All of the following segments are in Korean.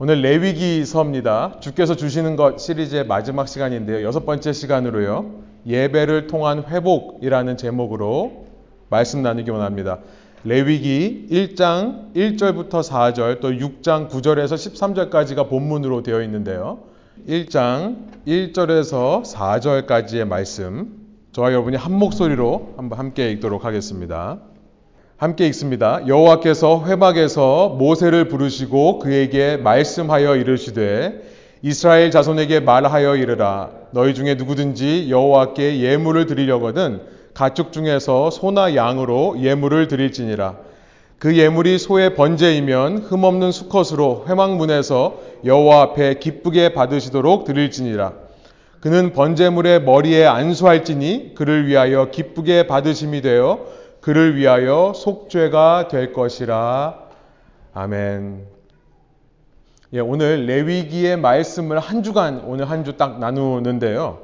오늘 레위기서입니다. 주께서 주시는 것 시리즈의 마지막 시간인데요. 여섯 번째 시간으로요. 예배를 통한 회복이라는 제목으로 말씀 나누기 원합니다. 레위기 1장 1절부터 4절 또 6장 9절에서 13절까지가 본문으로 되어 있는데요. 1장 1절에서 4절까지의 말씀 저와 여러분이 한 목소리로 한번 함께 읽도록 하겠습니다. 함께 읽습니다. 여호와께서 회막에서 모세를 부르시고 그에게 말씀하여 이르시되 이스라엘 자손에게 말하여 이르라. 너희 중에 누구든지 여호와께 예물을 드리려거든 가축 중에서 소나 양으로 예물을 드릴지니라. 그 예물이 소의 번제이면 흠없는 수컷으로 회막문에서 여호와 앞에 기쁘게 받으시도록 드릴지니라. 그는 번제물의 머리에 안수할지니 그를 위하여 기쁘게 받으심이 되어 그를 위하여 속죄가 될 것이라. 아멘. 예, 오늘 레위기의 말씀을 한 주간 오늘 한 주 딱 나누는데요.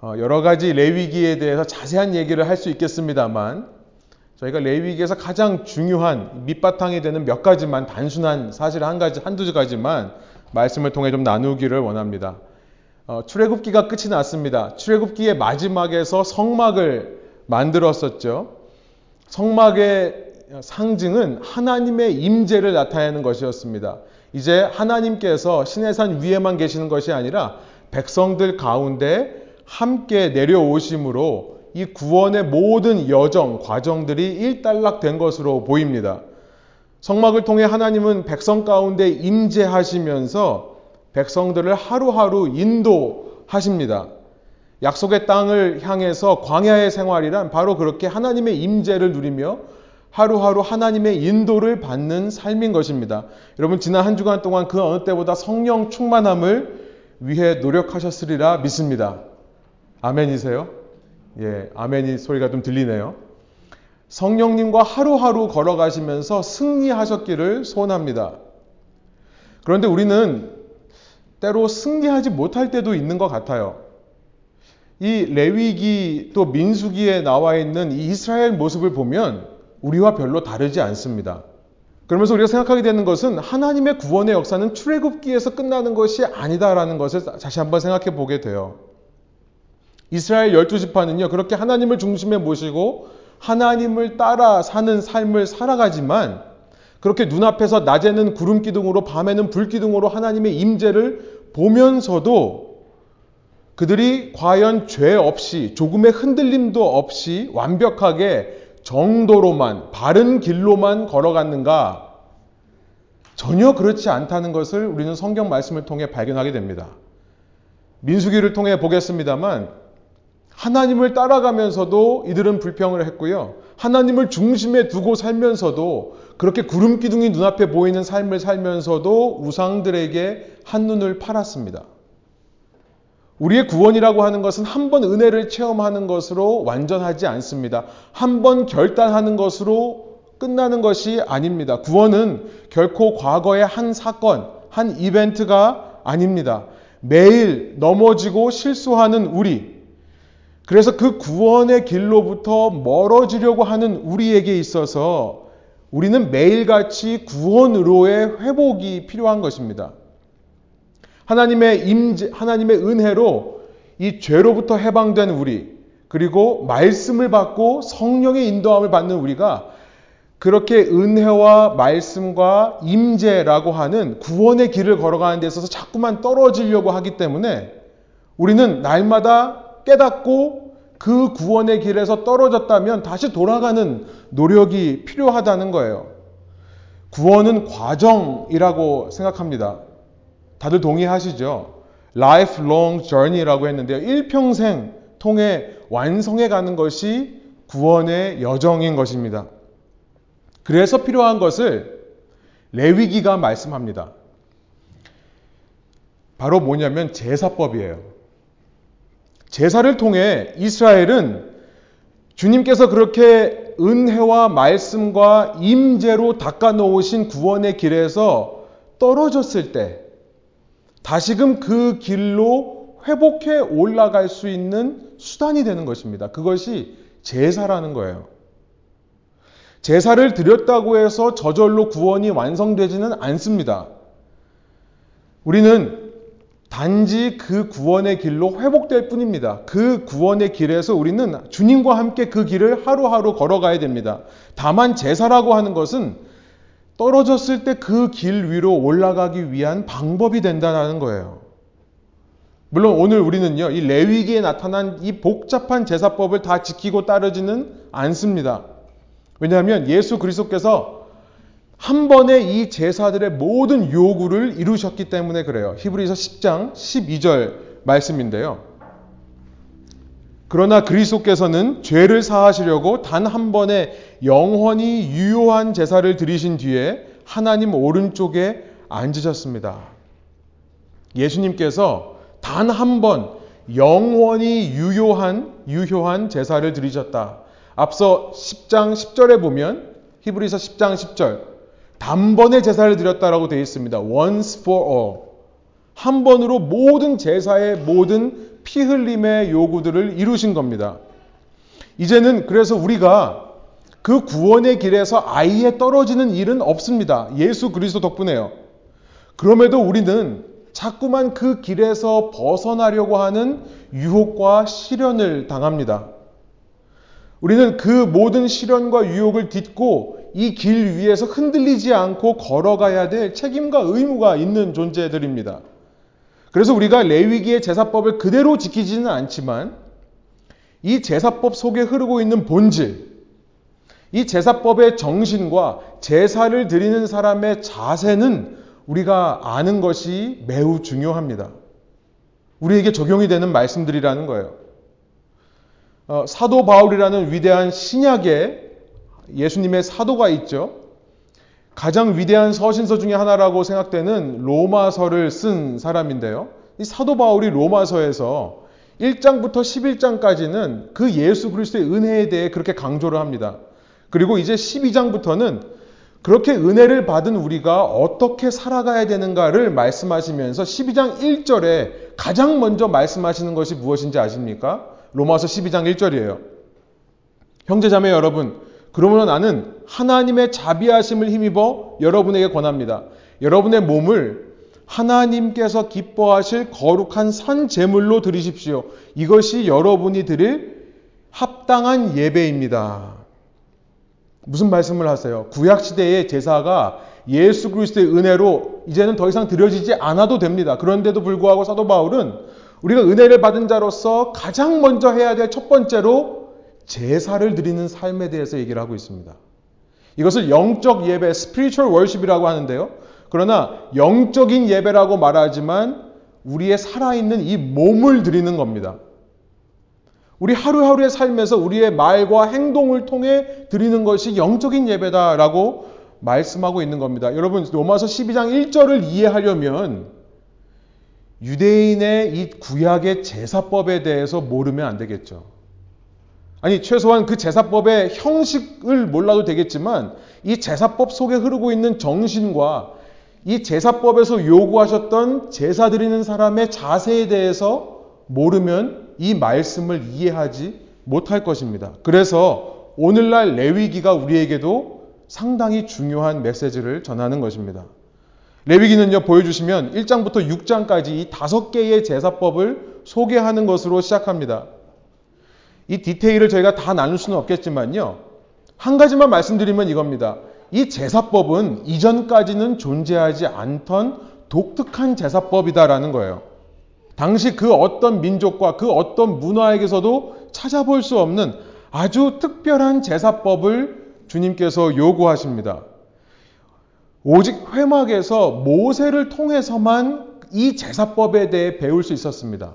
어, 여러 가지 레위기에 대해서 자세한 얘기를 할 수 있겠습니다만 저희가 레위기에서 가장 중요한 밑바탕이 되는 몇 가지만 단순한 사실 한 가지 한두 가지만 말씀을 통해 좀 나누기를 원합니다. 어, 출애굽기가 끝이 났습니다. 출애굽기의 마지막에서 성막을 만들었었죠. 성막의 상징은 하나님의 임재를 나타내는 것이었습니다. 이제 하나님께서 신해산 위에만 계시는 것이 아니라 백성들 가운데 함께 내려오심으로 이 구원의 모든 여정, 과정들이 일단락된 것으로 보입니다. 성막을 통해 하나님은 백성 가운데 임재하시면서 백성들을 하루하루 인도하십니다. 약속의 땅을 향해서 광야의 생활이란 바로 그렇게 하나님의 임재를 누리며 하루하루 하나님의 인도를 받는 삶인 것입니다. 여러분 지난 한 주간 동안 그 어느 때보다 성령 충만함을 위해 노력하셨으리라 믿습니다. 아멘이세요? 예, 아멘이 소리가 좀 들리네요. 성령님과 하루하루 걸어가시면서 승리하셨기를 소원합니다. 그런데 우리는 때로 승리하지 못할 때도 있는 것 같아요. 이 레위기 또 민수기에 나와 있는 이 이스라엘 모습을 보면 우리와 별로 다르지 않습니다. 그러면서 우리가 생각하게 되는 것은 하나님의 구원의 역사는 출애굽기에서 끝나는 것이 아니다라는 것을 다시 한번 생각해 보게 돼요. 이스라엘 열두 지파는요 그렇게 하나님을 중심에 모시고 하나님을 따라 사는 삶을 살아가지만 그렇게 눈앞에서 낮에는 구름 기둥으로 밤에는 불 기둥으로 하나님의 임재를 보면서도 그들이 과연 죄 없이 조금의 흔들림도 없이 완벽하게 정도로만 바른 길로만 걸어갔는가? 전혀 그렇지 않다는 것을 우리는 성경 말씀을 통해 발견하게 됩니다. 민수기를 통해 보겠습니다만 하나님을 따라가면서도 이들은 불평을 했고요. 하나님을 중심에 두고 살면서도 그렇게 구름 기둥이 눈앞에 보이는 삶을 살면서도 우상들에게 한눈을 팔았습니다. 우리의 구원이라고 하는 것은 한 번 은혜를 체험하는 것으로 완전하지 않습니다. 한 번 결단하는 것으로 끝나는 것이 아닙니다. 구원은 결코 과거의 한 사건, 한 이벤트가 아닙니다. 매일 넘어지고 실수하는 우리. 그래서 그 구원의 길로부터 멀어지려고 하는 우리에게 있어서 우리는 매일같이 구원으로의 회복이 필요한 것입니다. 하나님의 임재, 하나님의 은혜로 이 죄로부터 해방된 우리, 그리고 말씀을 받고 성령의 인도함을 받는 우리가 그렇게 은혜와 말씀과 임재라고 하는 구원의 길을 걸어가는 데 있어서 자꾸만 떨어지려고 하기 때문에 우리는 날마다 깨닫고 그 구원의 길에서 떨어졌다면 다시 돌아가는 노력이 필요하다는 거예요. 구원은 과정이라고 생각합니다. 다들 동의하시죠? lifelong journey라고 했는데요. 일평생 통해 완성해 가는 것이 구원의 여정인 것입니다. 그래서 필요한 것을 레위기가 말씀합니다. 바로 뭐냐면 제사법이에요. 제사를 통해 이스라엘은 주님께서 그렇게 은혜와 말씀과 임재로 닦아 놓으신 구원의 길에서 떨어졌을 때 다시금 그 길로 회복해 올라갈 수 있는 수단이 되는 것입니다. 그것이 제사라는 거예요. 제사를 드렸다고 해서 저절로 구원이 완성되지는 않습니다. 우리는 단지 그 구원의 길로 회복될 뿐입니다. 그 구원의 길에서 우리는 주님과 함께 그 길을 하루하루 걸어가야 됩니다. 다만 제사라고 하는 것은 떨어졌을 때 그 길 위로 올라가기 위한 방법이 된다는 거예요. 물론 오늘 우리는요, 이 레위기에 나타난 이 복잡한 제사법을 다 지키고 따르지는 않습니다. 왜냐하면 예수 그리스도께서 한 번에 이 제사들의 모든 요구를 이루셨기 때문에 그래요. 히브리서 10장 12절 말씀인데요. 그러나 그리스도께서는 죄를 사하시려고 단 한 번에 영원히 유효한 제사를 드리신 뒤에 하나님 오른쪽에 앉으셨습니다. 예수님께서 단 한 번 영원히 유효한 유효한 제사를 드리셨다. 앞서 10장 10절에 보면 히브리서 10장 10절 단번에 제사를 드렸다라고 되어 있습니다. once for all. 한 번으로 모든 제사의 모든 피 흘림의 요구들을 이루신 겁니다. 이제는 그래서 우리가 그 구원의 길에서 아예 떨어지는 일은 없습니다. 예수 그리스도 덕분에요. 그럼에도 우리는 자꾸만 그 길에서 벗어나려고 하는 유혹과 시련을 당합니다. 우리는 그 모든 시련과 유혹을 딛고 이 길 위에서 흔들리지 않고 걸어가야 될 책임과 의무가 있는 존재들입니다. 그래서 우리가 레위기의 제사법을 그대로 지키지는 않지만 이 제사법 속에 흐르고 있는 본질, 이 제사법의 정신과 제사를 드리는 사람의 자세는 우리가 아는 것이 매우 중요합니다. 우리에게 적용이 되는 말씀들이라는 거예요. 어, 사도 바울이라는 위대한 신약의 예수님의 사도가 있죠. 가장 위대한 서신서 중의 하나라고 생각되는 로마서를 쓴 사람인데요. 이 사도 바울이 로마서에서 1장부터 11장까지는 그 예수 그리스도의 은혜에 대해 그렇게 강조를 합니다. 그리고 이제 12장부터는 그렇게 은혜를 받은 우리가 어떻게 살아가야 되는가를 말씀하시면서 12장 1절에 가장 먼저 말씀하시는 것이 무엇인지 아십니까? 로마서 12장 1절이에요. 형제자매 여러분, 그러므로 나는 하나님의 자비하심을 힘입어 여러분에게 권합니다. 여러분의 몸을 하나님께서 기뻐하실 거룩한 산 제물로 드리십시오. 이것이 여러분이 드릴 합당한 예배입니다. 무슨 말씀을 하세요? 구약 시대의 제사가 예수 그리스도의 은혜로 이제는 더 이상 드려지지 않아도 됩니다. 그런데도 불구하고 사도 바울은 우리가 은혜를 받은 자로서 가장 먼저 해야 될 첫 번째로 제사를 드리는 삶에 대해서 얘기를 하고 있습니다. 이것을 영적 예배, spiritual worship이라고 하는데요. 그러나 영적인 예배라고 말하지만 우리의 살아있는 이 몸을 드리는 겁니다. 우리 하루하루의 삶에서 우리의 말과 행동을 통해 드리는 것이 영적인 예배다라고 말씀하고 있는 겁니다. 여러분, 로마서 12장 1절을 이해하려면 유대인의 이 구약의 제사법에 대해서 모르면 안 되겠죠. 아니, 최소한 그 제사법의 형식을 몰라도 되겠지만 이 제사법 속에 흐르고 있는 정신과 이 제사법에서 요구하셨던 제사 드리는 사람의 자세에 대해서 모르면 이 말씀을 이해하지 못할 것입니다. 그래서 오늘날 레위기가 우리에게도 상당히 중요한 메시지를 전하는 것입니다. 레위기는요, 보여주시면 1장부터 6장까지 이 다섯 개의 제사법을 소개하는 것으로 시작합니다. 이 디테일을 저희가 다 나눌 수는 없겠지만요, 한 가지만 말씀드리면 이겁니다. 이 제사법은 이전까지는 존재하지 않던 독특한 제사법이다라는 거예요. 당시 그 어떤 민족과 그 어떤 문화에게서도 찾아볼 수 없는 아주 특별한 제사법을 주님께서 요구하십니다. 오직 회막에서 모세를 통해서만 이 제사법에 대해 배울 수 있었습니다.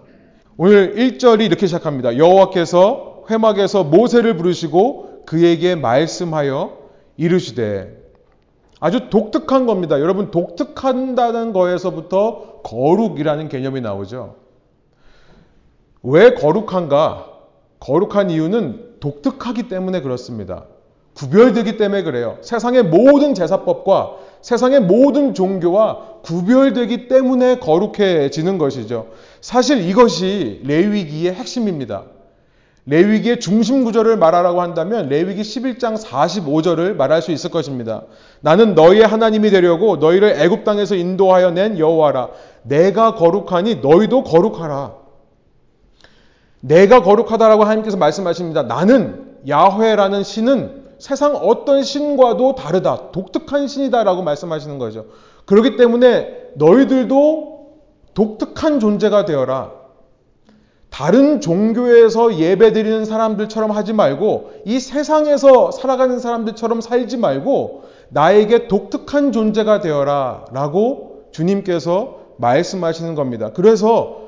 오늘 1절이 이렇게 시작합니다. 여호와께서 회막에서 모세를 부르시고 그에게 말씀하여 이르시되 아주 독특한 겁니다. 여러분 독특한다는 거에서부터 거룩이라는 개념이 나오죠. 왜 거룩한가? 거룩한 이유는 독특하기 때문에 그렇습니다. 구별되기 때문에 그래요. 세상의 모든 제사법과 세상의 모든 종교와 구별되기 때문에 거룩해지는 것이죠. 사실 이것이 레위기의 핵심입니다. 레위기의 중심 구절을 말하라고 한다면 레위기 11장 45절을 말할 수 있을 것입니다. 나는 너희의 하나님이 되려고 너희를 애굽 땅에서 인도하여 낸 여호와라. 내가 거룩하니 너희도 거룩하라. 내가 거룩하다라고 하나님께서 말씀하십니다. 나는 야훼라는 신은 세상 어떤 신과도 다르다. 독특한 신이다라고 말씀하시는 거죠. 그렇기 때문에 너희들도 독특한 존재가 되어라. 다른 종교에서 예배 드리는 사람들처럼 하지 말고 이 세상에서 살아가는 사람들처럼 살지 말고 나에게 독특한 존재가 되어라 라고 주님께서 말씀하시는 겁니다. 그래서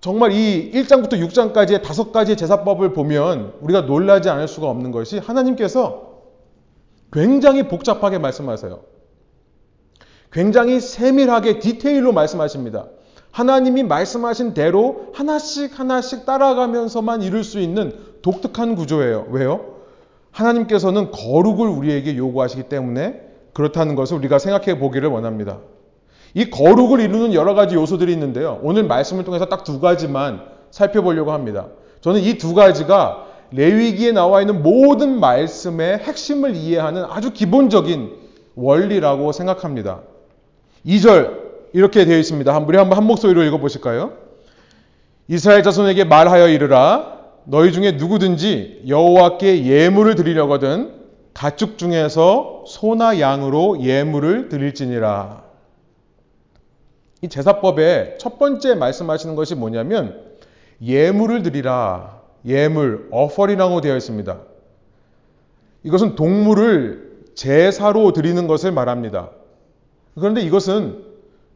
정말 이 1장부터 6장까지의 다섯 가지의 제사법을 보면 우리가 놀라지 않을 수가 없는 것이 하나님께서 굉장히 복잡하게 말씀하세요. 굉장히 세밀하게 디테일로 말씀하십니다. 하나님이 말씀하신 대로 하나씩 하나씩 따라가면서만 이룰 수 있는 독특한 구조예요. 왜요? 하나님께서는 거룩을 우리에게 요구하시기 때문에 그렇다는 것을 우리가 생각해 보기를 원합니다. 이 거룩을 이루는 여러 가지 요소들이 있는데요. 오늘 말씀을 통해서 딱 두 가지만 살펴보려고 합니다. 저는 이 두 가지가 레위기에 나와 있는 모든 말씀의 핵심을 이해하는 아주 기본적인 원리라고 생각합니다. 2절 이렇게 되어 있습니다. 우리 한번 한 목소리로 읽어 보실까요? 이스라엘 자손에게 말하여 이르라 너희 중에 누구든지 여호와께 예물을 드리려거든 가축 중에서 소나 양으로 예물을 드릴지니라. 이 제사법의 첫 번째 말씀하시는 것이 뭐냐면 예물을 드리라. 예물, 어퍼리라고 되어 있습니다. 이것은 동물을 제사로 드리는 것을 말합니다. 그런데 이것은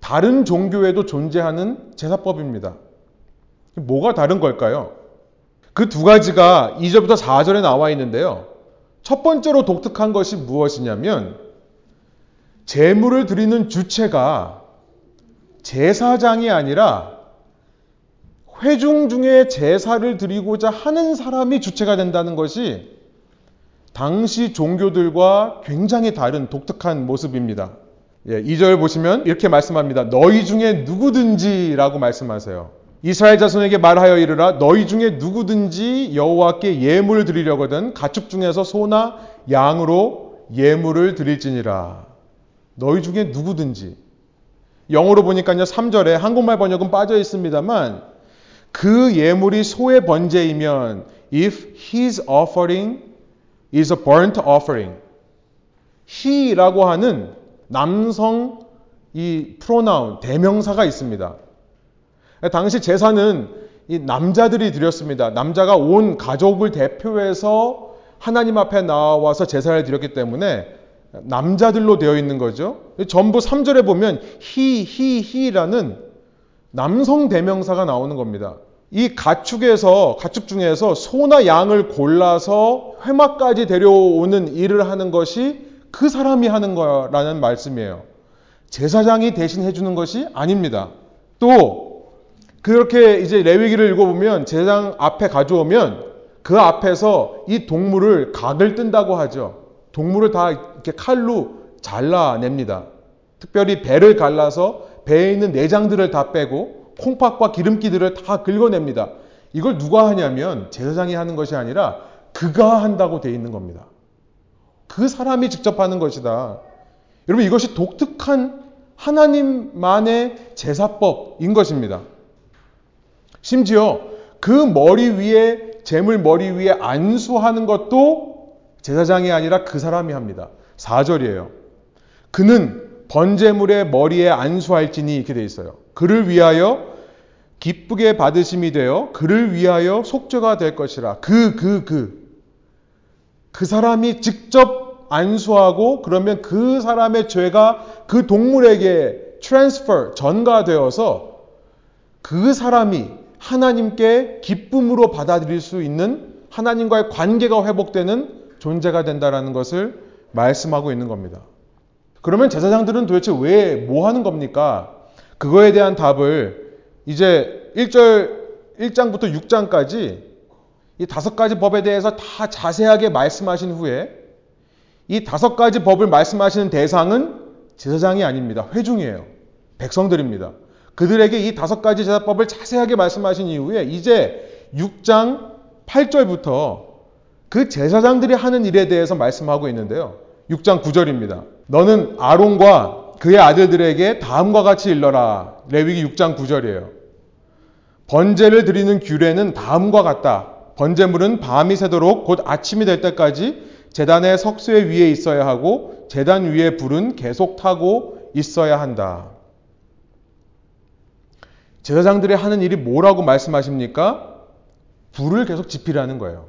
다른 종교에도 존재하는 제사법입니다. 뭐가 다른 걸까요? 그 두 가지가 2절부터 4절에 나와 있는데요. 첫 번째로 독특한 것이 무엇이냐면 제물을 드리는 주체가 제사장이 아니라 회중 중에 제사를 드리고자 하는 사람이 주체가 된다는 것이 당시 종교들과 굉장히 다른 독특한 모습입니다. 예, 2절 보시면 이렇게 말씀합니다. 너희 중에 누구든지라고 말씀하세요. 이스라엘 자손에게 말하여 이르라 너희 중에 누구든지 여호와께 예물을 드리려거든 가축 중에서 소나 양으로 예물을 드릴지니라. 너희 중에 누구든지 영어로 보니까요 3절에 한국말 번역은 빠져 있습니다만 그 예물이 소의 번제이면 if his offering is a burnt offering he라고 하는 남성 이 프로나운 대명사가 있습니다. 당시 제사는 이 남자들이 드렸습니다. 남자가 온 가족을 대표해서 하나님 앞에 나와서 제사를 드렸기 때문에 남자들로 되어 있는 거죠. 전부 3절에 보면 he, he, he라는 남성 대명사가 나오는 겁니다. 이 가축에서 가축 중에서 소나 양을 골라서 회막까지 데려오는 일을 하는 것이 그 사람이 하는 거라는 말씀이에요. 제사장이 대신 해주는 것이 아닙니다. 또 그렇게 이제 레위기를 읽어보면 제사장 앞에 가져오면 그 앞에서 이 동물을 각을 뜬다고 하죠. 동물을 다 이렇게 칼로 잘라냅니다. 특별히 배를 갈라서 배에 있는 내장들을 다 빼고 콩팥과 기름기들을 다 긁어냅니다. 이걸 누가 하냐면 제사장이 하는 것이 아니라 그가 한다고 돼 있는 겁니다. 그 사람이 직접 하는 것이다. 여러분 이것이 독특한 하나님만의 제사법인 것입니다. 심지어 그 머리 위에 제물 머리 위에 안수하는 것도 제사장이 아니라 그 사람이 합니다. 4절이에요. 그는 번제물의 머리에 안수할지니 이렇게 돼 있어요. 그를 위하여 기쁘게 받으심이 되어 그를 위하여 속죄가 될 것이라. 그, 그, 그. 그 사람이 직접 안수하고 그러면 그 사람의 죄가 그 동물에게 transfer 전가되어서 그 사람이 하나님께 기쁨으로 받아들일 수 있는 하나님과의 관계가 회복되는 존재가 된다라는 것을 말씀하고 있는 겁니다. 그러면 제사장들은 도대체 왜 뭐 하는 겁니까? 그거에 대한 답을 이제 1절 1장부터 6장까지 이 다섯 가지 법에 대해서 다 자세하게 말씀하신 후에 이 다섯 가지 법을 말씀하시는 대상은 제사장이 아닙니다. 회중이에요. 백성들입니다. 그들에게 이 다섯 가지 제사법을 자세하게 말씀하신 이후에 이제 6장 8절부터 그 제사장들이 하는 일에 대해서 말씀하고 있는데요. 6장 9절입니다. 너는 아론과 그의 아들들에게 다음과 같이 일러라. 레위기 6장 9절이에요. 번제를 드리는 규례는 다음과 같다. 번제물은 밤이 새도록 곧 아침이 될 때까지 재단의 석쇠 위에 있어야 하고 재단 위에 불은 계속 타고 있어야 한다. 제사장들이 하는 일이 뭐라고 말씀하십니까? 불을 계속 지피라는 거예요.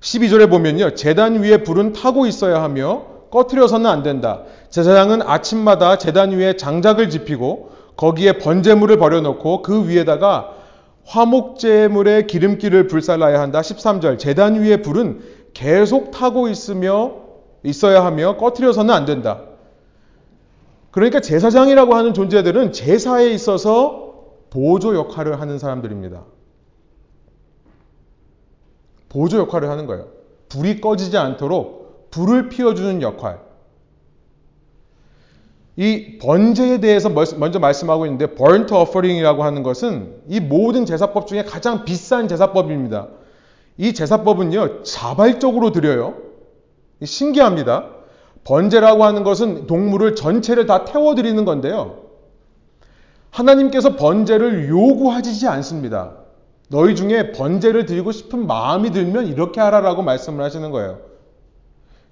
12절에 보면요. 재단 위에 불은 타고 있어야 하며 꺼트려서는 안 된다. 제사장은 아침마다 재단 위에 장작을 지피고 거기에 번제물을 버려놓고 그 위에다가 화목제물의 기름기를 불살라야 한다. 13절. 재단 위에 불은 계속 타고 있으며 있어야 하며 꺼트려서는 안 된다. 그러니까 제사장이라고 하는 존재들은 제사에 있어서 보조 역할을 하는 사람들입니다. 보조 역할을 하는 거예요. 불이 꺼지지 않도록 불을 피워주는 역할. 이 번제에 대해서 먼저 말씀하고 있는데 burnt offering이라고 하는 것은 이 모든 제사법 중에 가장 비싼 제사법입니다. 이 제사법은요 자발적으로 드려요. 신기합니다. 번제라고 하는 것은 동물을 전체를 다 태워드리는 건데요. 하나님께서 번제를 요구하지 않습니다. 너희 중에 번제를 드리고 싶은 마음이 들면 이렇게 하라라고 말씀을 하시는 거예요.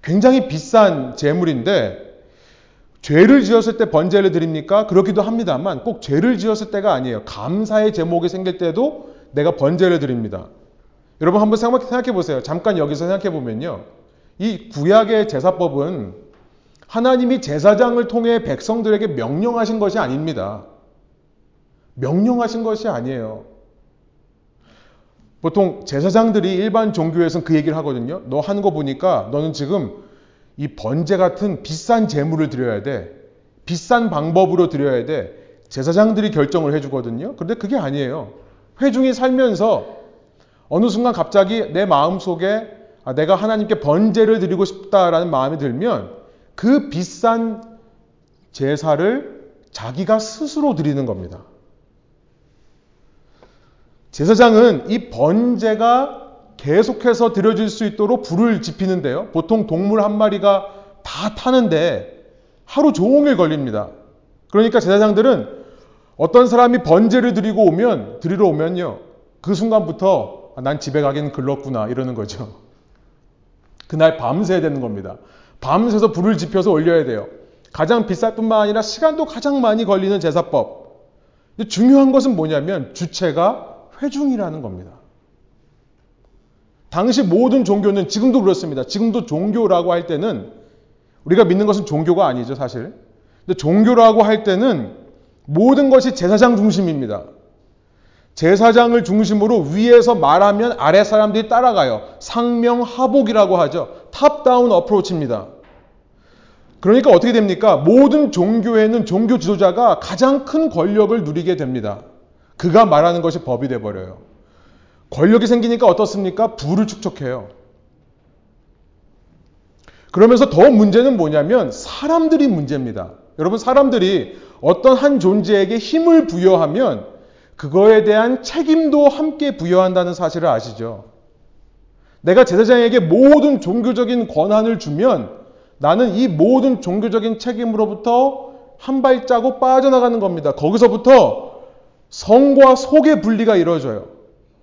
굉장히 비싼 제물인데 죄를 지었을 때 번제를 드립니까? 그렇기도 합니다만 꼭 죄를 지었을 때가 아니에요. 감사의 제목이 생길 때도 내가 번제를 드립니다. 여러분 한번 생각해 보세요. 잠깐 여기서 생각해 보면요. 이 구약의 제사법은 하나님이 제사장을 통해 백성들에게 명령하신 것이 아닙니다. 명령하신 것이 아니에요. 보통 제사장들이 일반 종교에서는 그 얘기를 하거든요. 너 하는 거 보니까 너는 지금 이 번제 같은 비싼 재물을 드려야 돼. 비싼 방법으로 드려야 돼. 제사장들이 결정을 해주거든요. 그런데 그게 아니에요. 회중이 살면서 어느 순간 갑자기 내 마음 속에 아, 내가 하나님께 번제를 드리고 싶다라는 마음이 들면 그 비싼 제사를 자기가 스스로 드리는 겁니다. 제사장은 이 번제가 계속해서 드려질 수 있도록 불을 지피는데요. 보통 동물 한 마리가 다 타는데 하루 종일 걸립니다. 그러니까 제사장들은 어떤 사람이 번제를 드리고 오면 드리러 오면요. 그 순간부터 아, 난 집에 가기는 글렀구나 이러는 거죠. 그날 밤새야 되는 겁니다. 밤새서 불을 지펴서 올려야 돼요. 가장 비쌀 뿐만 아니라 시간도 가장 많이 걸리는 제사법. 중요한 것은 뭐냐면 주체가 회중이라는 겁니다. 당시 모든 종교는 지금도 그렇습니다. 지금도 종교라고 할 때는 우리가 믿는 것은 종교가 아니죠, 사실. 근데 종교라고 할 때는 모든 것이 제사장 중심입니다. 제사장을 중심으로 위에서 말하면 아래 사람들이 따라가요. 상명하복이라고 하죠. 탑다운 어프로치입니다. 그러니까 어떻게 됩니까? 모든 종교에는 종교 지도자가 가장 큰 권력을 누리게 됩니다. 그가 말하는 것이 법이 돼버려요. 권력이 생기니까 어떻습니까? 부를 축적해요. 그러면서 더 문제는 뭐냐면 사람들이 문제입니다. 여러분, 사람들이 어떤 한 존재에게 힘을 부여하면 그거에 대한 책임도 함께 부여한다는 사실을 아시죠? 내가 제사장에게 모든 종교적인 권한을 주면 나는 이 모든 종교적인 책임으로부터 한 발자국 빠져나가는 겁니다. 거기서부터 성과 속의 분리가 이루어져요.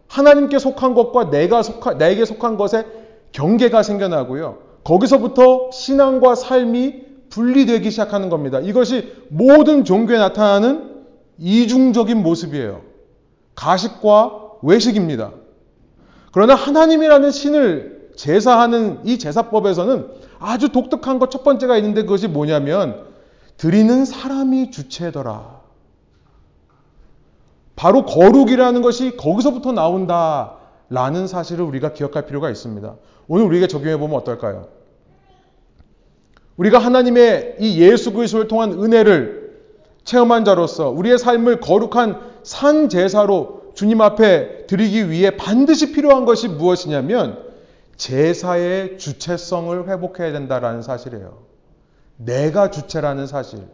하나님께 속한 것과 내가 속한, 내게 속한 것에 경계가 생겨나고요. 거기서부터 신앙과 삶이 분리되기 시작하는 겁니다. 이것이 모든 종교에 나타나는 이중적인 모습이에요. 가식과 외식입니다. 그러나 하나님이라는 신을 제사하는 이 제사법에서는 아주 독특한 것 첫 번째가 있는데 그것이 뭐냐면 드리는 사람이 주체더라. 바로 거룩이라는 것이 거기서부터 나온다라는 사실을 우리가 기억할 필요가 있습니다. 오늘 우리에게 적용해 보면 어떨까요? 우리가 하나님의 이 예수 그리스도를 통한 은혜를 체험한 자로서 우리의 삶을 거룩한 산 제사로 주님 앞에 드리기 위해 반드시 필요한 것이 무엇이냐면 제사의 주체성을 회복해야 된다라는 사실이에요. 내가 주체라는 사실.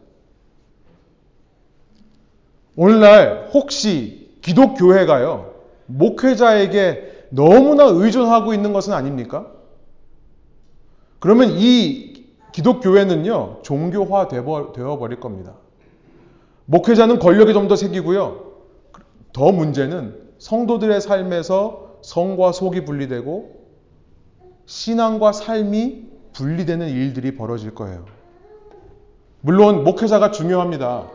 오늘날 혹시 기독교회가요, 목회자에게 너무나 의존하고 있는 것은 아닙니까? 그러면 이 기독교회는요, 종교화 되어버릴 겁니다. 목회자는 권력이 좀 더 생기고요. 더 문제는 성도들의 삶에서 성과 속이 분리되고 신앙과 삶이 분리되는 일들이 벌어질 거예요. 물론 목회자가 중요합니다.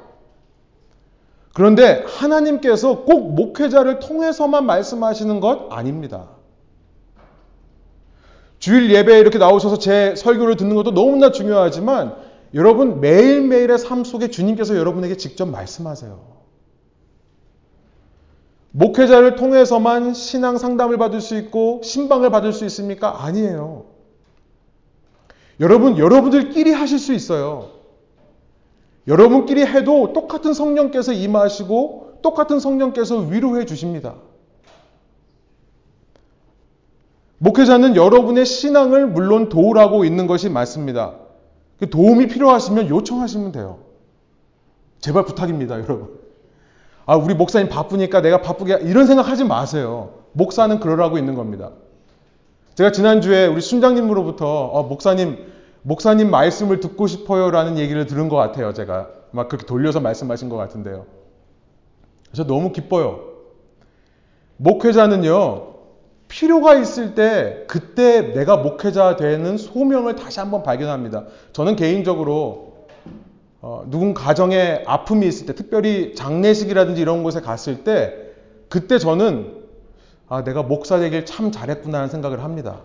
그런데 하나님께서 꼭 목회자를 통해서만 말씀하시는 것 아닙니다. 주일 예배에 이렇게 나오셔서 제 설교를 듣는 것도 너무나 중요하지만 여러분 매일매일의 삶 속에 주님께서 여러분에게 직접 말씀하세요. 목회자를 통해서만 신앙 상담을 받을 수 있고 신방을 받을 수 있습니까? 아니에요. 여러분, 여러분들끼리 하실 수 있어요. 여러분끼리 해도 똑같은 성령께서 임하시고 똑같은 성령께서 위로해 주십니다. 목회자는 여러분의 신앙을 물론 도우라고 있는 것이 맞습니다. 그 도움이 필요하시면 요청하시면 돼요. 제발 부탁입니다, 여러분. 아, 우리 목사님 바쁘니까 내가 바쁘게 이런 생각 하지 마세요. 목사는 그러라고 있는 겁니다. 제가 지난주에 우리 순장님으로부터 어, 목사님 목사님 말씀을 듣고 싶어요라는 얘기를 들은 것 같아요. 제가 막 그렇게 돌려서 말씀하신 것 같은데요. 그래서 너무 기뻐요. 목회자는요 필요가 있을 때 그때 내가 목회자 되는 소명을 다시 한번 발견합니다. 저는 개인적으로 어, 누군 가정에 아픔이 있을 때, 특별히 장례식이라든지 이런 곳에 갔을 때, 그때 저는 아, 내가 목사 되길 참 잘했구나 하는 생각을 합니다.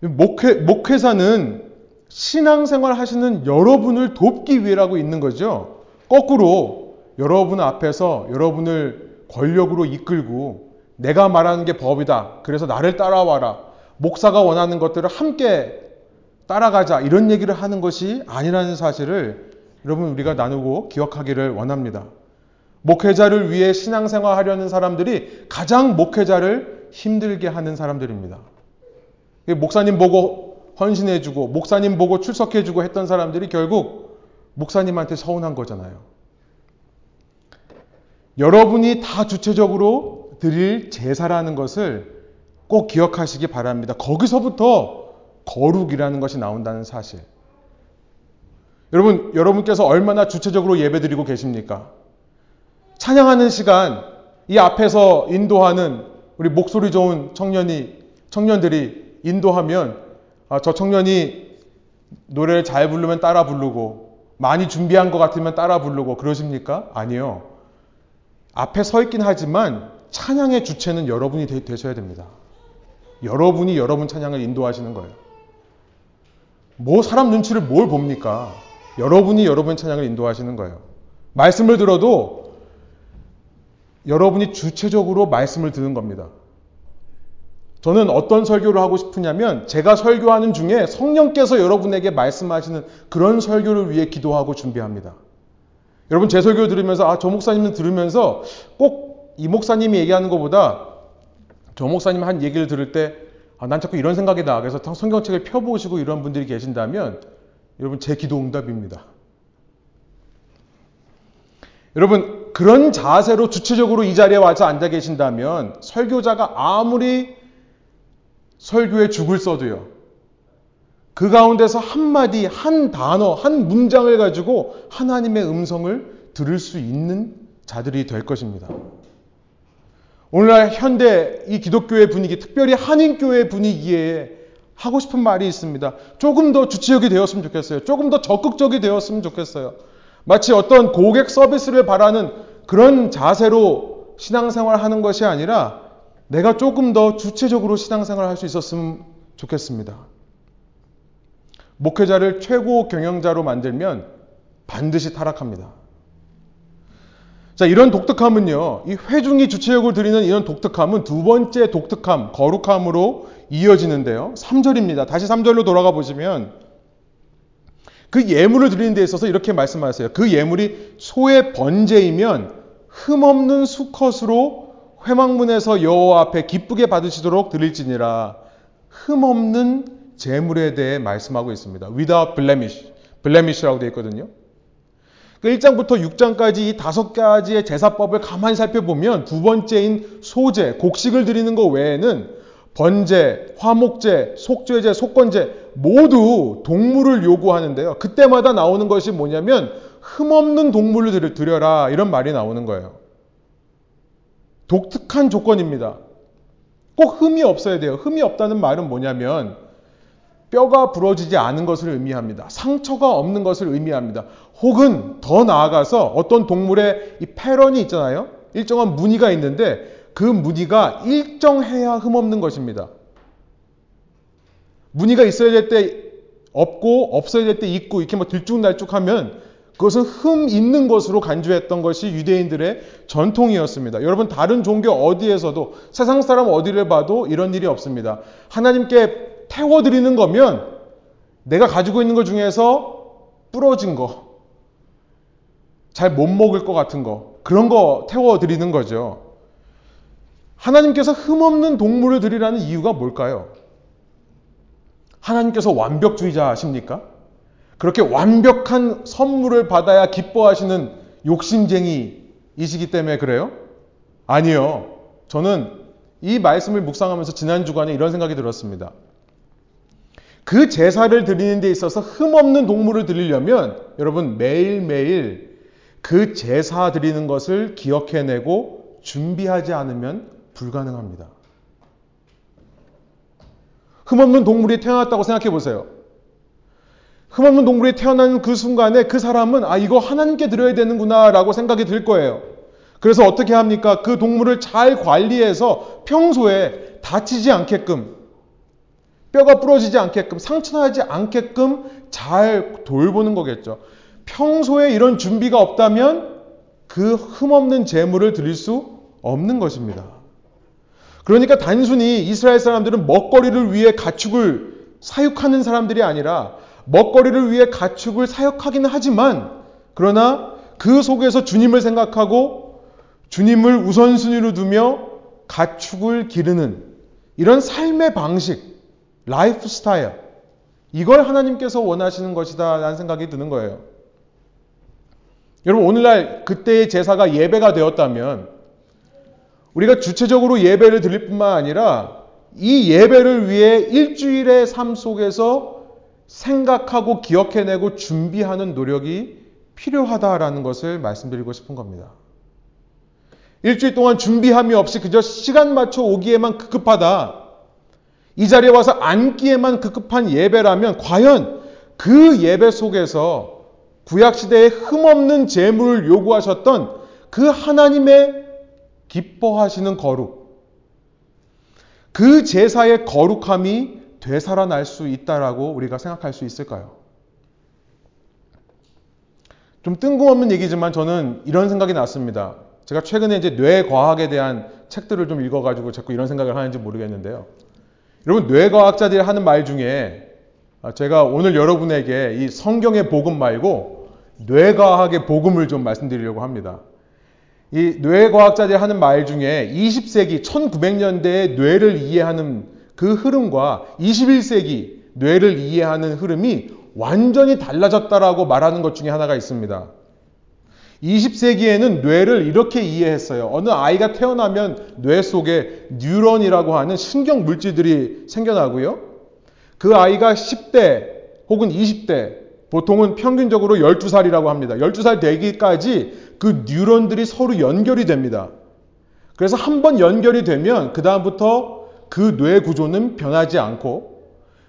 목회, 목회사는 신앙생활 하시는 여러분을 돕기 위해라고 있는 거죠. 거꾸로 여러분 앞에서 여러분을 권력으로 이끌고 내가 말하는 게 법이다. 그래서 나를 따라와라. 목사가 원하는 것들을 함께 따라가자. 이런 얘기를 하는 것이 아니라는 사실을 여러분 우리가 나누고 기억하기를 원합니다. 목회자를 위해 신앙생활 하려는 사람들이 가장 목회자를 힘들게 하는 사람들입니다. 목사님 보고 헌신해주고, 목사님 보고 출석해주고 했던 사람들이 결국 목사님한테 서운한 거잖아요. 여러분이 다 주체적으로 드릴 제사라는 것을 꼭 기억하시기 바랍니다. 거기서부터 거룩이라는 것이 나온다는 사실. 여러분, 여러분께서 얼마나 주체적으로 예배 드리고 계십니까? 찬양하는 시간, 이 앞에서 인도하는 우리 목소리 좋은 청년이, 청년들이 인도하면, 아, 저 청년이 노래를 잘 부르면 따라 부르고, 많이 준비한 것 같으면 따라 부르고, 그러십니까? 아니요. 앞에 서 있긴 하지만, 찬양의 주체는 여러분이 되, 되셔야 됩니다. 여러분이 여러분 찬양을 인도하시는 거예요. 뭐 사람 눈치를 뭘 봅니까? 여러분이 여러분 찬양을 인도하시는 거예요. 말씀을 들어도 여러분이 주체적으로 말씀을 듣는 겁니다. 저는 어떤 설교를 하고 싶으냐면 제가 설교하는 중에 성령께서 여러분에게 말씀하시는 그런 설교를 위해 기도하고 준비합니다. 여러분 제 설교 들으면서 아 저 목사님은 들으면서 꼭 이 목사님이 얘기하는 것보다 저 목사님 한 얘기를 들을 때 아, 난 자꾸 이런 생각이 나. 그래서 성경책을 펴보시고 이런 분들이 계신다면 여러분 제 기도 응답입니다. 여러분 그런 자세로 주체적으로 이 자리에 와서 앉아 계신다면 설교자가 아무리 설교에 죽을 써도요. 그 가운데서 한마디, 한 단어, 한 문장을 가지고 하나님의 음성을 들을 수 있는 자들이 될 것입니다. 오늘날 현대 이 기독교의 분위기, 특별히 한인교회 분위기에 하고 싶은 말이 있습니다. 조금 더 주체적이 되었으면 좋겠어요. 조금 더 적극적이 되었으면 좋겠어요. 마치 어떤 고객 서비스를 바라는 그런 자세로 신앙생활 하는 것이 아니라 내가 조금 더 주체적으로 신앙생활 할 수 있었으면 좋겠습니다. 목회자를 최고 경영자로 만들면 반드시 타락합니다. 자, 이런 독특함은요, 이 회중이 주체적으로 드리는 이런 독특함은 두 번째 독특함, 거룩함으로 이어지는데요. 3절입니다. 다시 3절로 돌아가 보시면 그 예물을 드리는 데 있어서 이렇게 말씀하세요. 그 예물이 소의 번제이면 흠없는 수컷으로 회막문에서 여호와 앞에 기쁘게 받으시도록 드릴지니라. 흠없는 제물에 대해 말씀하고 있습니다. without blemish. blemish라고 되어 있거든요. 1장부터 그 6장까지 이 다섯 가지의 제사법을 가만히 살펴보면 두 번째인 소재, 곡식을 드리는 것 외에는 번제, 화목제, 속죄제, 속건제 모두 동물을 요구하는데요. 그때마다 나오는 것이 뭐냐면 흠없는 동물을 드려라 이런 말이 나오는 거예요. 독특한 조건입니다. 꼭 흠이 없어야 돼요. 흠이 없다는 말은 뭐냐면 뼈가 부러지지 않은 것을 의미합니다. 상처가 없는 것을 의미합니다. 혹은 더 나아가서 어떤 동물의 이 패런이 있잖아요. 일정한 무늬가 있는데 그 무늬가 일정해야 흠없는 것입니다. 무늬가 있어야 될 때 없고 없어야 될 때 있고 이렇게 뭐 들쭉날쭉하면 그것은 흠 있는 것으로 간주했던 것이 유대인들의 전통이었습니다. 여러분 다른 종교 어디에서도 세상 사람 어디를 봐도 이런 일이 없습니다. 하나님께 태워드리는 거면 내가 가지고 있는 것 중에서 부러진 거, 잘 못 먹을 것 같은 거, 그런 거 태워드리는 거죠. 하나님께서 흠없는 동물을 드리라는 이유가 뭘까요? 하나님께서 완벽주의자십니까? 그렇게 완벽한 선물을 받아야 기뻐하시는 욕심쟁이이시기 때문에 그래요? 아니요. 저는 이 말씀을 묵상하면서 지난 주간에 이런 생각이 들었습니다. 그 제사를 드리는 데 있어서 흠없는 동물을 드리려면 여러분 매일매일 그 제사 드리는 것을 기억해내고 준비하지 않으면 불가능합니다. 흠없는 동물이 태어났다고 생각해 보세요. 흠없는 동물이 태어난 그 순간에 그 사람은 아 이거 하나님께 드려야 되는구나 라고 생각이 들 거예요. 그래서 어떻게 합니까? 그 동물을 잘 관리해서 평소에 다치지 않게끔 뼈가 부러지지 않게끔 상처나지 않게끔 잘 돌보는 거겠죠. 평소에 이런 준비가 없다면 그 흠없는 제물을 드릴 수 없는 것입니다. 그러니까 단순히 이스라엘 사람들은 먹거리를 위해 가축을 사육하는 사람들이 아니라 먹거리를 위해 가축을 사육하기는 하지만 그러나 그 속에서 주님을 생각하고 주님을 우선순위로 두며 가축을 기르는 이런 삶의 방식, 라이프 스타일, 이걸 하나님께서 원하시는 것이다 라는 생각이 드는 거예요. 여러분, 오늘날 그때의 제사가 예배가 되었다면 우리가 주체적으로 예배를 드릴 뿐만 아니라 이 예배를 위해 일주일의 삶 속에서 생각하고 기억해내고 준비하는 노력이 필요하다라는 것을 말씀드리고 싶은 겁니다. 일주일 동안 준비함이 없이 그저 시간 맞춰 오기에만 급급하다. 이 자리에 와서 앉기에만 급급한 예배라면 과연 그 예배 속에서 구약시대에 흠없는 재물을 요구하셨던 그 하나님의 기뻐하시는 거룩, 그 제사의 거룩함이 되살아날 수 있다라고 우리가 생각할 수 있을까요? 좀 뜬금없는 얘기지만 저는 이런 생각이 났습니다. 제가 최근에 이제 뇌과학에 대한 책들을 좀 읽어가지고 자꾸 이런 생각을 하는지 모르겠는데요. 여러분, 뇌과학자들이 하는 말 중에 제가 오늘 여러분에게 이 성경의 복음 말고 뇌과학의 복음을 좀 말씀드리려고 합니다. 이 뇌과학자들이 하는 말 중에 20세기 1900년대의 뇌를 이해하는 그 흐름과 21세기 뇌를 이해하는 흐름이 완전히 달라졌다라고 말하는 것 중에 하나가 있습니다. 20세기에는 뇌를 이렇게 이해했어요. 어느 아이가 태어나면 뇌 속에 뉴런이라고 하는 신경 물질들이 생겨나고요. 그 아이가 10대 혹은 20대 보통은 평균적으로 12살이라고 합니다. 12살 되기까지 그 뉴런들이 서로 연결이 됩니다. 그래서 한 번 연결이 되면 그다음부터 그 뇌 구조는 변하지 않고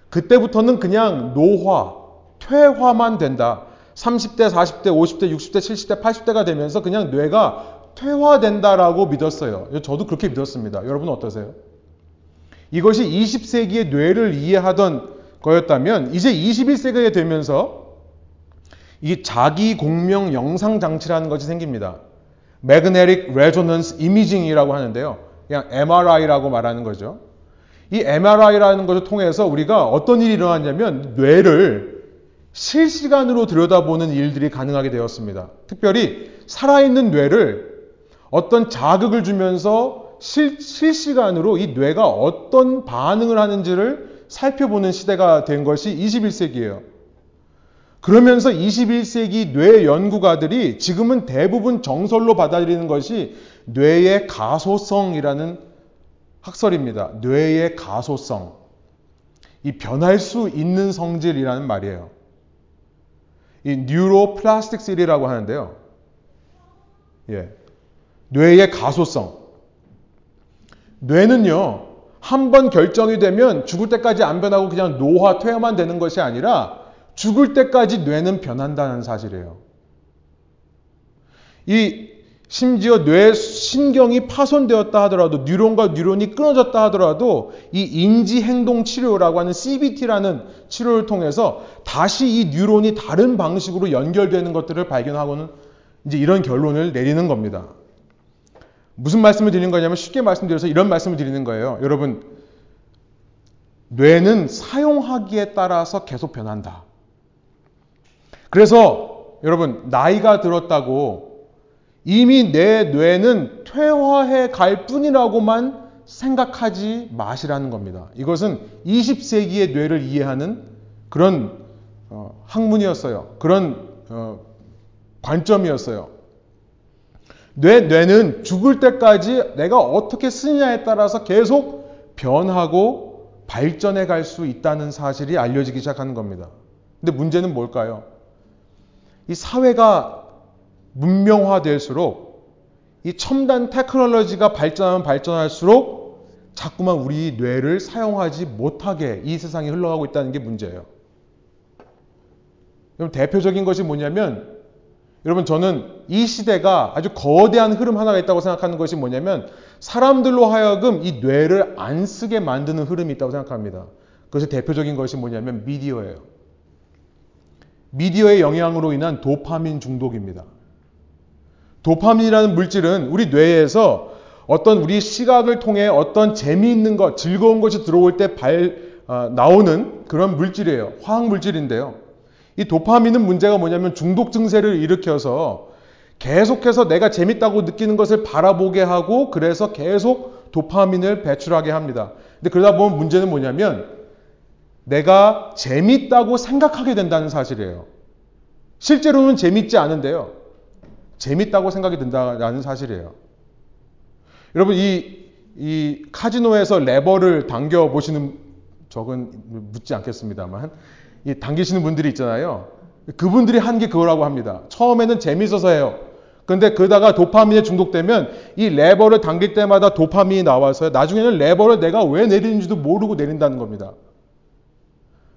그때부터는 그냥 노화, 퇴화만 된다. 30대, 40대, 50대, 60대, 70대, 80대가 되면서 그냥 뇌가 퇴화된다라고 믿었어요. 저도 그렇게 믿었습니다. 여러분 어떠세요? 이것이 20세기의 뇌를 이해하던 거였다면 이제 21세기가 되면서 이 자기 공명 영상 장치라는 것이 생깁니다. Magnetic Resonance Imaging이라고 하는데요. 그냥 MRI라고 말하는 거죠. 이 MRI라는 것을 통해서 우리가 어떤 일이 일어났냐면 뇌를 실시간으로 들여다보는 일들이 가능하게 되었습니다. 특별히 살아있는 뇌를 어떤 자극을 주면서 실, 실시간으로 이 뇌가 어떤 반응을 하는지를 살펴보는 시대가 된 것이 21세기예요. 그러면서 21세기 뇌 연구가들이 지금은 대부분 정설로 받아들이는 것이 뇌의 가소성이라는 학설입니다. 뇌의 가소성. 이 변할 수 있는 성질이라는 말이에요. 이 뉴로플라스틱시리라고 하는데요. 예. 뇌의 가소성. 뇌는요, 한 번 결정이 되면 죽을 때까지 안 변하고 그냥 노화, 퇴화만 되는 것이 아니라 죽을 때까지 뇌는 변한다는 사실이에요. 이 심지어 뇌 신경이 파손되었다 하더라도 뉴런과 뉴런이 끊어졌다 하더라도 이 인지 행동 치료라고 하는 CBT라는 치료를 통해서 다시 이 뉴런이 다른 방식으로 연결되는 것들을 발견하고는 이제 이런 결론을 내리는 겁니다. 무슨 말씀을 드리는 거냐면 쉽게 말씀드려서 이런 말씀을 드리는 거예요. 여러분 뇌는 사용하기에 따라서 계속 변한다. 그래서 여러분 나이가 들었다고 이미 내 뇌는 퇴화해 갈 뿐이라고만 생각하지 마시라는 겁니다. 이것은 20세기의 뇌를 이해하는 그런 어, 학문이었어요. 그런 어, 관점이었어요. 뇌, 뇌는 죽을 때까지 내가 어떻게 쓰느냐에 따라서 계속 변하고 발전해 갈 수 있다는 사실이 알려지기 시작하는 겁니다. 근데 문제는 뭘까요? 이 사회가 문명화될수록 이 첨단 테크놀로지가 발전하면 발전할수록 자꾸만 우리 뇌를 사용하지 못하게 이 세상이 흘러가고 있다는 게 문제예요. 그럼 대표적인 것이 뭐냐면 여러분 저는 이 시대가 아주 거대한 흐름 하나가 있다고 생각하는 것이 뭐냐면 사람들로 하여금 이 뇌를 안 쓰게 만드는 흐름이 있다고 생각합니다. 그것의 대표적인 것이 뭐냐면 미디어예요. 미디어의 영향으로 인한 도파민 중독입니다. 도파민이라는 물질은 우리 뇌에서 어떤 우리 시각을 통해 어떤 재미있는 것, 즐거운 것이 들어올 때 발, 어, 나오는 그런 물질이에요. 화학 물질인데요. 이 도파민은 문제가 뭐냐면 중독 증세를 일으켜서 계속해서 내가 재밌다고 느끼는 것을 바라보게 하고 그래서 계속 도파민을 배출하게 합니다. 근데 그러다 보면 문제는 뭐냐면 내가 재밌다고 생각하게 된다는 사실이에요. 실제로는 재밌지 않은데요. 재밌다고 생각이 든다는 사실이에요. 여러분 이, 이 카지노에서 레버를 당겨 보시는 적은 묻지 않겠습니다만 이 당기시는 분들이 있잖아요. 그분들이 한 게 그거라고 합니다. 처음에는 재밌어서 해요. 근데 그러다가 도파민에 중독되면 이 레버를 당길 때마다 도파민이 나와서 나중에는 레버를 내가 왜 내리는지도 모르고 내린다는 겁니다.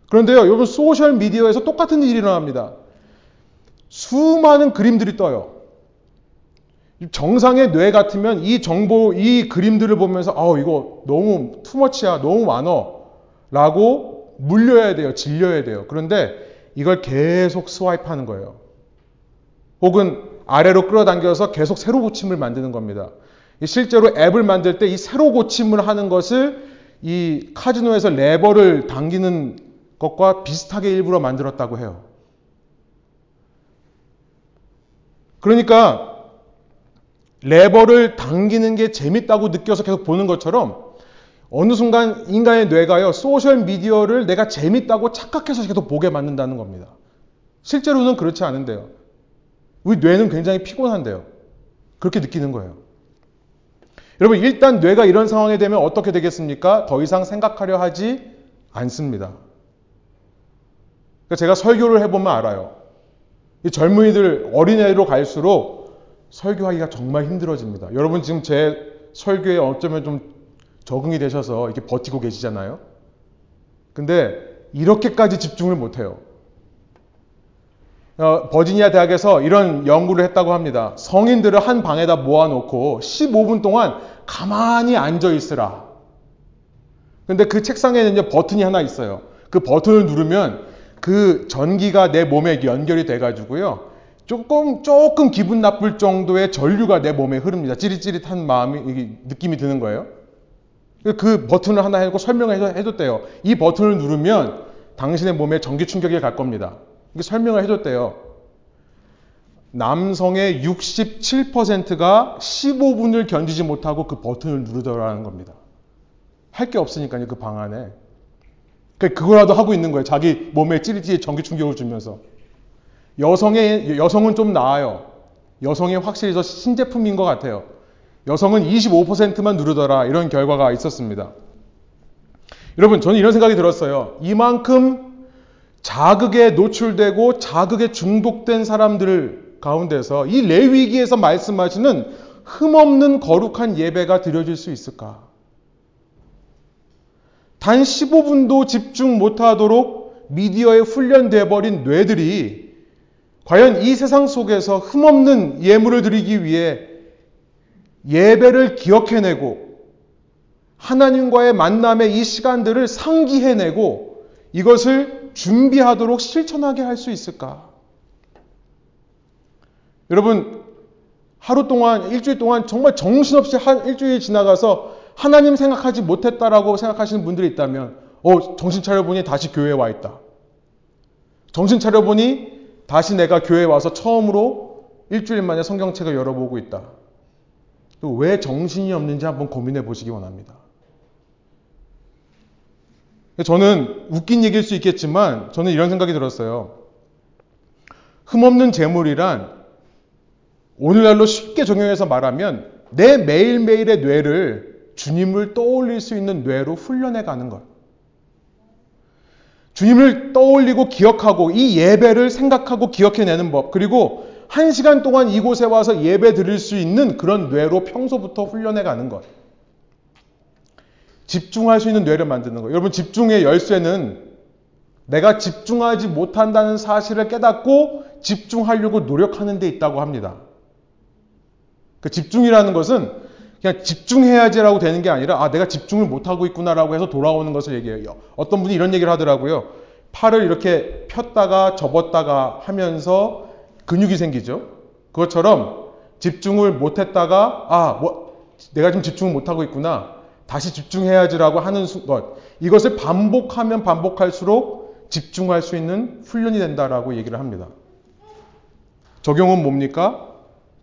그런데요, 여러분 소셜 미디어에서 똑같은 일이 일어납니다. 수많은 그림들이 떠요. 정상의 뇌 같으면 이 정보, 이 그림들을 보면서, 아 이거 너무 too much야, 너무 많어. 라고 물려야 돼요. 질려야 돼요. 그런데 이걸 계속 swipe 하는 거예요. 혹은 아래로 끌어당겨서 계속 새로 고침을 만드는 겁니다. 실제로 앱을 만들 때 이 새로 고침을 하는 것을 이 카지노에서 레버를 당기는 것과 비슷하게 일부러 만들었다고 해요. 그러니까 레버를 당기는 게 재밌다고 느껴서 계속 보는 것처럼 어느 순간 인간의 뇌가요, 소셜 미디어를 내가 재밌다고 착각해서 계속 보게 만든다는 겁니다. 실제로는 그렇지 않은데요. 우리 뇌는 굉장히 피곤한데요. 그렇게 느끼는 거예요. 여러분, 일단 뇌가 이런 상황이 되면 어떻게 되겠습니까? 더 이상 생각하려 하지 않습니다. 그러니까 제가 설교를 해보면 알아요. 이 젊은이들, 어린애로 갈수록 설교하기가 정말 힘들어집니다. 여러분 지금 제 설교에 어쩌면 좀 적응이 되셔서 이렇게 버티고 계시잖아요. 근데 이렇게까지 집중을 못해요. 어, 버지니아 대학에서 이런 연구를 했다고 합니다. 성인들을 한 방에다 모아놓고 15분 동안 가만히 앉아 있으라. 근데 그 책상에는 이제 버튼이 하나 있어요. 그 버튼을 누르면 그 전기가 내 몸에 연결이 돼가지고요. 조금 조금 기분 나쁠 정도의 전류가 내 몸에 흐릅니다. 찌릿찌릿한 마음이 느낌이 드는 거예요. 그 버튼을 하나 해고 설명을 해줬대요. 이 버튼을 누르면 당신의 몸에 전기 충격이 갈 겁니다. 이게 설명을 해줬대요. 남성의 67%가 15분을 견디지 못하고 그 버튼을 누르더라는 겁니다. 할 게 없으니까요, 그 방 안에. 그러니까 그거라도 하고 있는 거예요. 자기 몸에 찌릿찌릿 전기 충격을 주면서. 여성의, 여성은 좀 나아요. 여성이 확실히 더 신제품인 것 같아요. 여성은 25%만 누르더라. 이런 결과가 있었습니다. 여러분, 저는 이런 생각이 들었어요. 이만큼 자극에 노출되고 자극에 중독된 사람들 가운데서 이 레위기에서 말씀하시는 흠없는 거룩한 예배가 드려질 수 있을까? 단 15분도 집중 못하도록 미디어에 훈련돼 버린 뇌들이 과연 이 세상 속에서 흠없는 예물을 드리기 위해 예배를 기억해내고 하나님과의 만남의 이 시간들을 상기해내고 이것을 준비하도록 실천하게 할 수 있을까? 여러분, 하루 동안, 일주일 동안 정말 정신없이 한 일주일 지나가서 하나님 생각하지 못했다라고 생각하시는 분들이 있다면, 어, 정신 차려보니 다시 교회에 와 있다. 정신 차려보니 다시 내가 교회에 와서 처음으로 일주일 만에 성경책을 열어보고 있다. 또 왜 정신이 없는지 한번 고민해 보시기 원합니다. 저는 웃긴 얘기일 수 있겠지만 저는 이런 생각이 들었어요. 흠없는 재물이란 오늘날로 쉽게 적용해서 말하면 내 매일매일의 뇌를 주님을 떠올릴 수 있는 뇌로 훈련해 가는 것. 주님을 떠올리고 기억하고 이 예배를 생각하고 기억해내는 법. 그리고 한 시간 동안 이곳에 와서 예배 드릴 수 있는 그런 뇌로 평소부터 훈련해 가는 것. 집중할 수 있는 뇌를 만드는 거. 여러분, 집중의 열쇠는 내가 집중하지 못한다는 사실을 깨닫고 집중하려고 노력하는 데 있다고 합니다. 그 집중이라는 것은 그냥 집중해야지라고 되는 게 아니라 아 내가 집중을 못하고 있구나라고 해서 돌아오는 것을 얘기해요. 어떤 분이 이런 얘기를 하더라고요. 팔을 이렇게 폈다가 접었다가 하면서 근육이 생기죠. 그것처럼 집중을 못했다가 아 뭐, 내가 지금 집중을 못하고 있구나. 다시 집중해야지라고 하는 것. 이것을 반복하면 반복할수록 집중할 수 있는 훈련이 된다라고 얘기를 합니다. 적용은 뭡니까?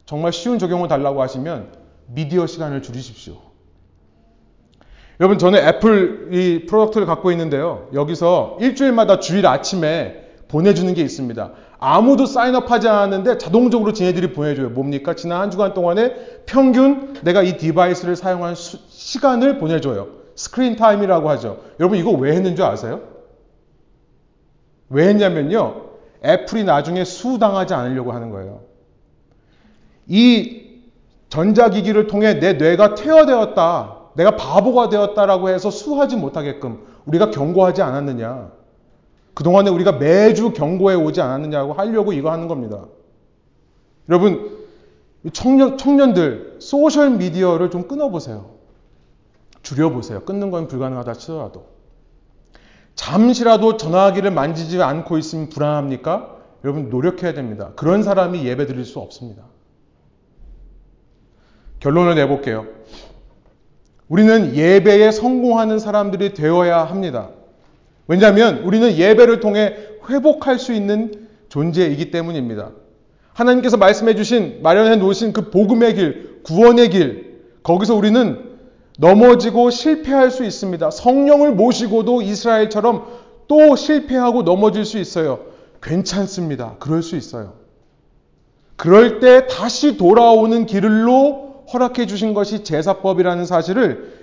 정말 쉬운 적용을 달라고 하시면 미디어 시간을 줄이십시오. 여러분, 저는 애플 이 product를 갖고 있는데요. 여기서 일주일마다 주일 아침에 보내주는 게 있습니다. 아무도 sign up하지 않았는데 자동적으로 지네들이 보내줘요. 뭡니까? 지난 한 주간 동안에 평균 내가 이 device를 사용한 수, 시간을 보내줘요. screen time이라고 하죠. 여러분 이거 왜 했는 줄 아세요? 왜 했냐면요. 애플이 나중에 sue당하지 않으려고 하는 거예요. 이 전자기기를 통해 내 뇌가 퇴화되었다. 내가 바보가 되었다라고 해서 sue하지 못하게끔 우리가 경고하지 않았느냐. 그동안에 우리가 매주 경고해 오지 않았느냐고 하려고 이거 하는 겁니다. 여러분, 청년, 청년들, 소셜미디어를 좀 끊어보세요. 줄여보세요. 끊는 건 불가능하다 치더라도. 잠시라도 전화기를 만지지 않고 있으면 불안합니까? 여러분, 노력해야 됩니다. 그런 사람이 예배 드릴 수 없습니다. 결론을 내볼게요. 우리는 예배에 성공하는 사람들이 되어야 합니다. 왜냐하면 우리는 예배를 통해 회복할 수 있는 존재이기 때문입니다. 하나님께서 말씀해 주신, 마련해 놓으신 그 복음의 길, 구원의 길, 거기서 우리는 넘어지고 실패할 수 있습니다. 성령을 모시고도 이스라엘처럼 또 실패하고 넘어질 수 있어요. 괜찮습니다. 그럴 수 있어요. 그럴 때 다시 돌아오는 길로 허락해 주신 것이 제사법이라는 사실을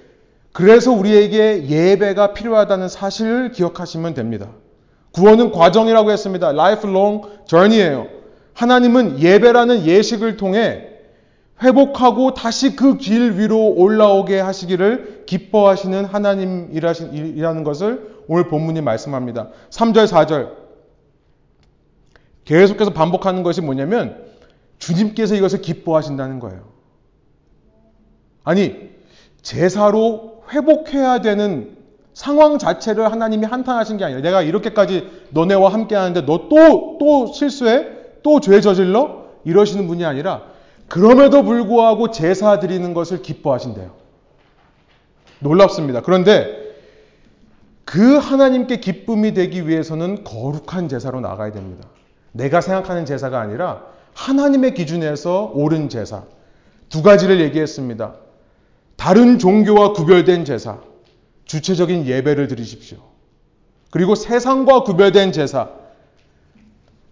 그래서 우리에게 예배가 필요하다는 사실을 기억하시면 됩니다. 구원은 과정이라고 했습니다. lifelong journey예요. 하나님은 예배라는 예식을 통해 회복하고 다시 그 길 위로 올라오게 하시기를 기뻐하시는 하나님이라는 것을 오늘 본문이 말씀합니다. 3절, 4절. 계속해서 반복하는 것이 뭐냐면 주님께서 이것을 기뻐하신다는 거예요. 아니, 제사로 회복해야 되는 상황 자체를 하나님이 한탄하신 게 아니라 내가 이렇게까지 너네와 함께 하는데 너 또, 또 실수해? 또 죄 저질러? 이러시는 분이 아니라 그럼에도 불구하고 제사 드리는 것을 기뻐하신대요. 놀랍습니다. 그런데 그 하나님께 기쁨이 되기 위해서는 거룩한 제사로 나가야 됩니다. 내가 생각하는 제사가 아니라 하나님의 기준에서 옳은 제사. 두 가지를 얘기했습니다. 다른 종교와 구별된 제사, 주체적인 예배를 드리십시오. 그리고 세상과 구별된 제사,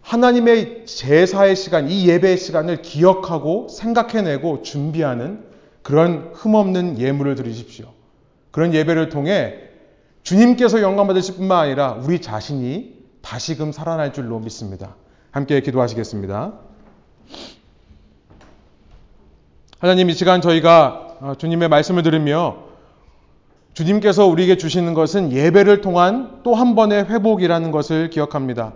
하나님의 제사의 시간, 이 예배의 시간을 기억하고 생각해내고 준비하는 그런 흠없는 예물을 드리십시오. 그런 예배를 통해 주님께서 영광 받으실 뿐만 아니라 우리 자신이 다시금 살아날 줄로 믿습니다. 함께 기도하시겠습니다. 하나님 이 시간 저희가 주님의 말씀을 들으며 주님께서 우리에게 주시는 것은 예배를 통한 또 한 번의 회복이라는 것을 기억합니다.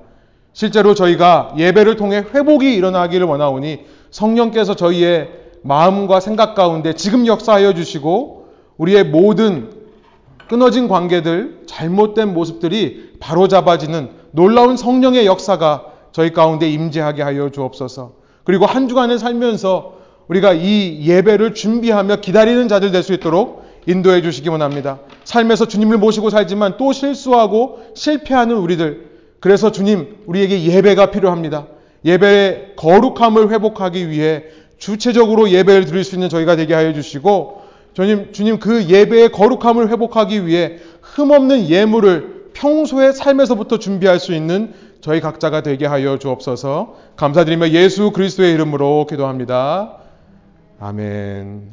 실제로 저희가 예배를 통해 회복이 일어나기를 원하오니 성령께서 저희의 마음과 생각 가운데 지금 역사하여 주시고 우리의 모든 끊어진 관계들, 잘못된 모습들이 바로잡아지는 놀라운 성령의 역사가 저희 가운데 임재하게 하여 주옵소서. 그리고 한 주간을 살면서 우리가 이 예배를 준비하며 기다리는 자들 될 수 있도록 인도해 주시기 원합니다. 삶에서 주님을 모시고 살지만 또 실수하고 실패하는 우리들. 그래서 주님, 우리에게 예배가 필요합니다. 예배의 거룩함을 회복하기 위해 주체적으로 예배를 드릴 수 있는 저희가 되게 하여 주시고, 주님, 주님 그 예배의 거룩함을 회복하기 위해 흠없는 예물을 평소의 삶에서부터 준비할 수 있는 저희 각자가 되게 하여 주옵소서 감사드리며 예수 그리스도의 이름으로 기도합니다. 아멘.